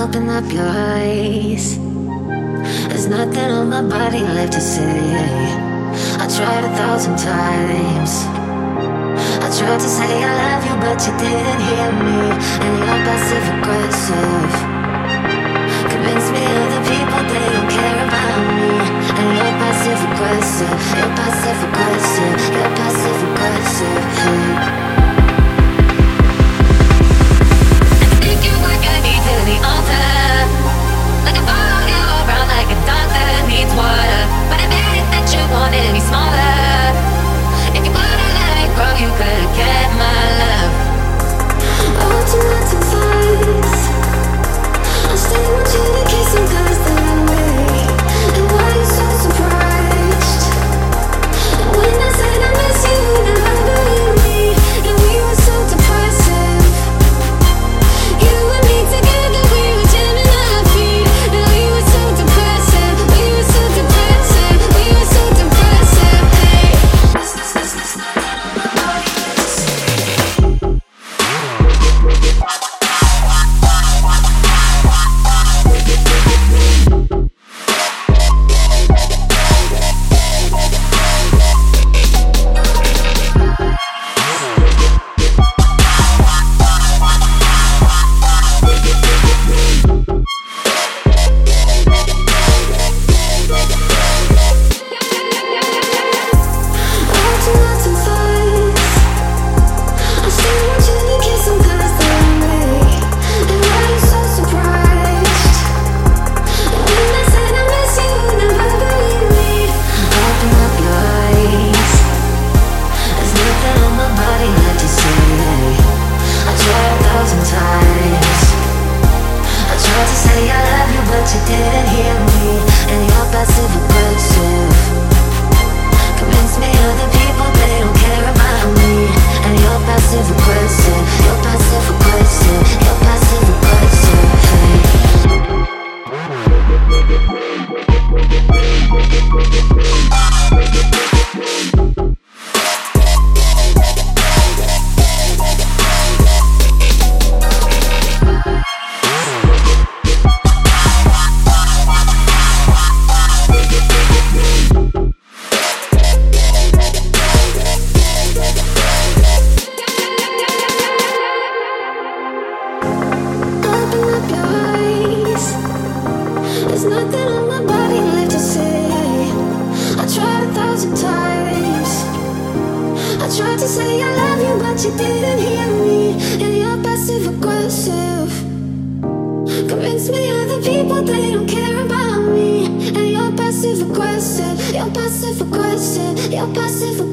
open up your eyes. There's nothing on my body left to say. I tried a thousand times. I tried to say I love you, but you didn't hear me. And you're passive aggressive Convince me today. to say I love you, but you didn't hear me. And you're passive aggressive. Convince me other people they don't care about me. And you're passive aggressive. You're passive aggressive. You're passive aggressive.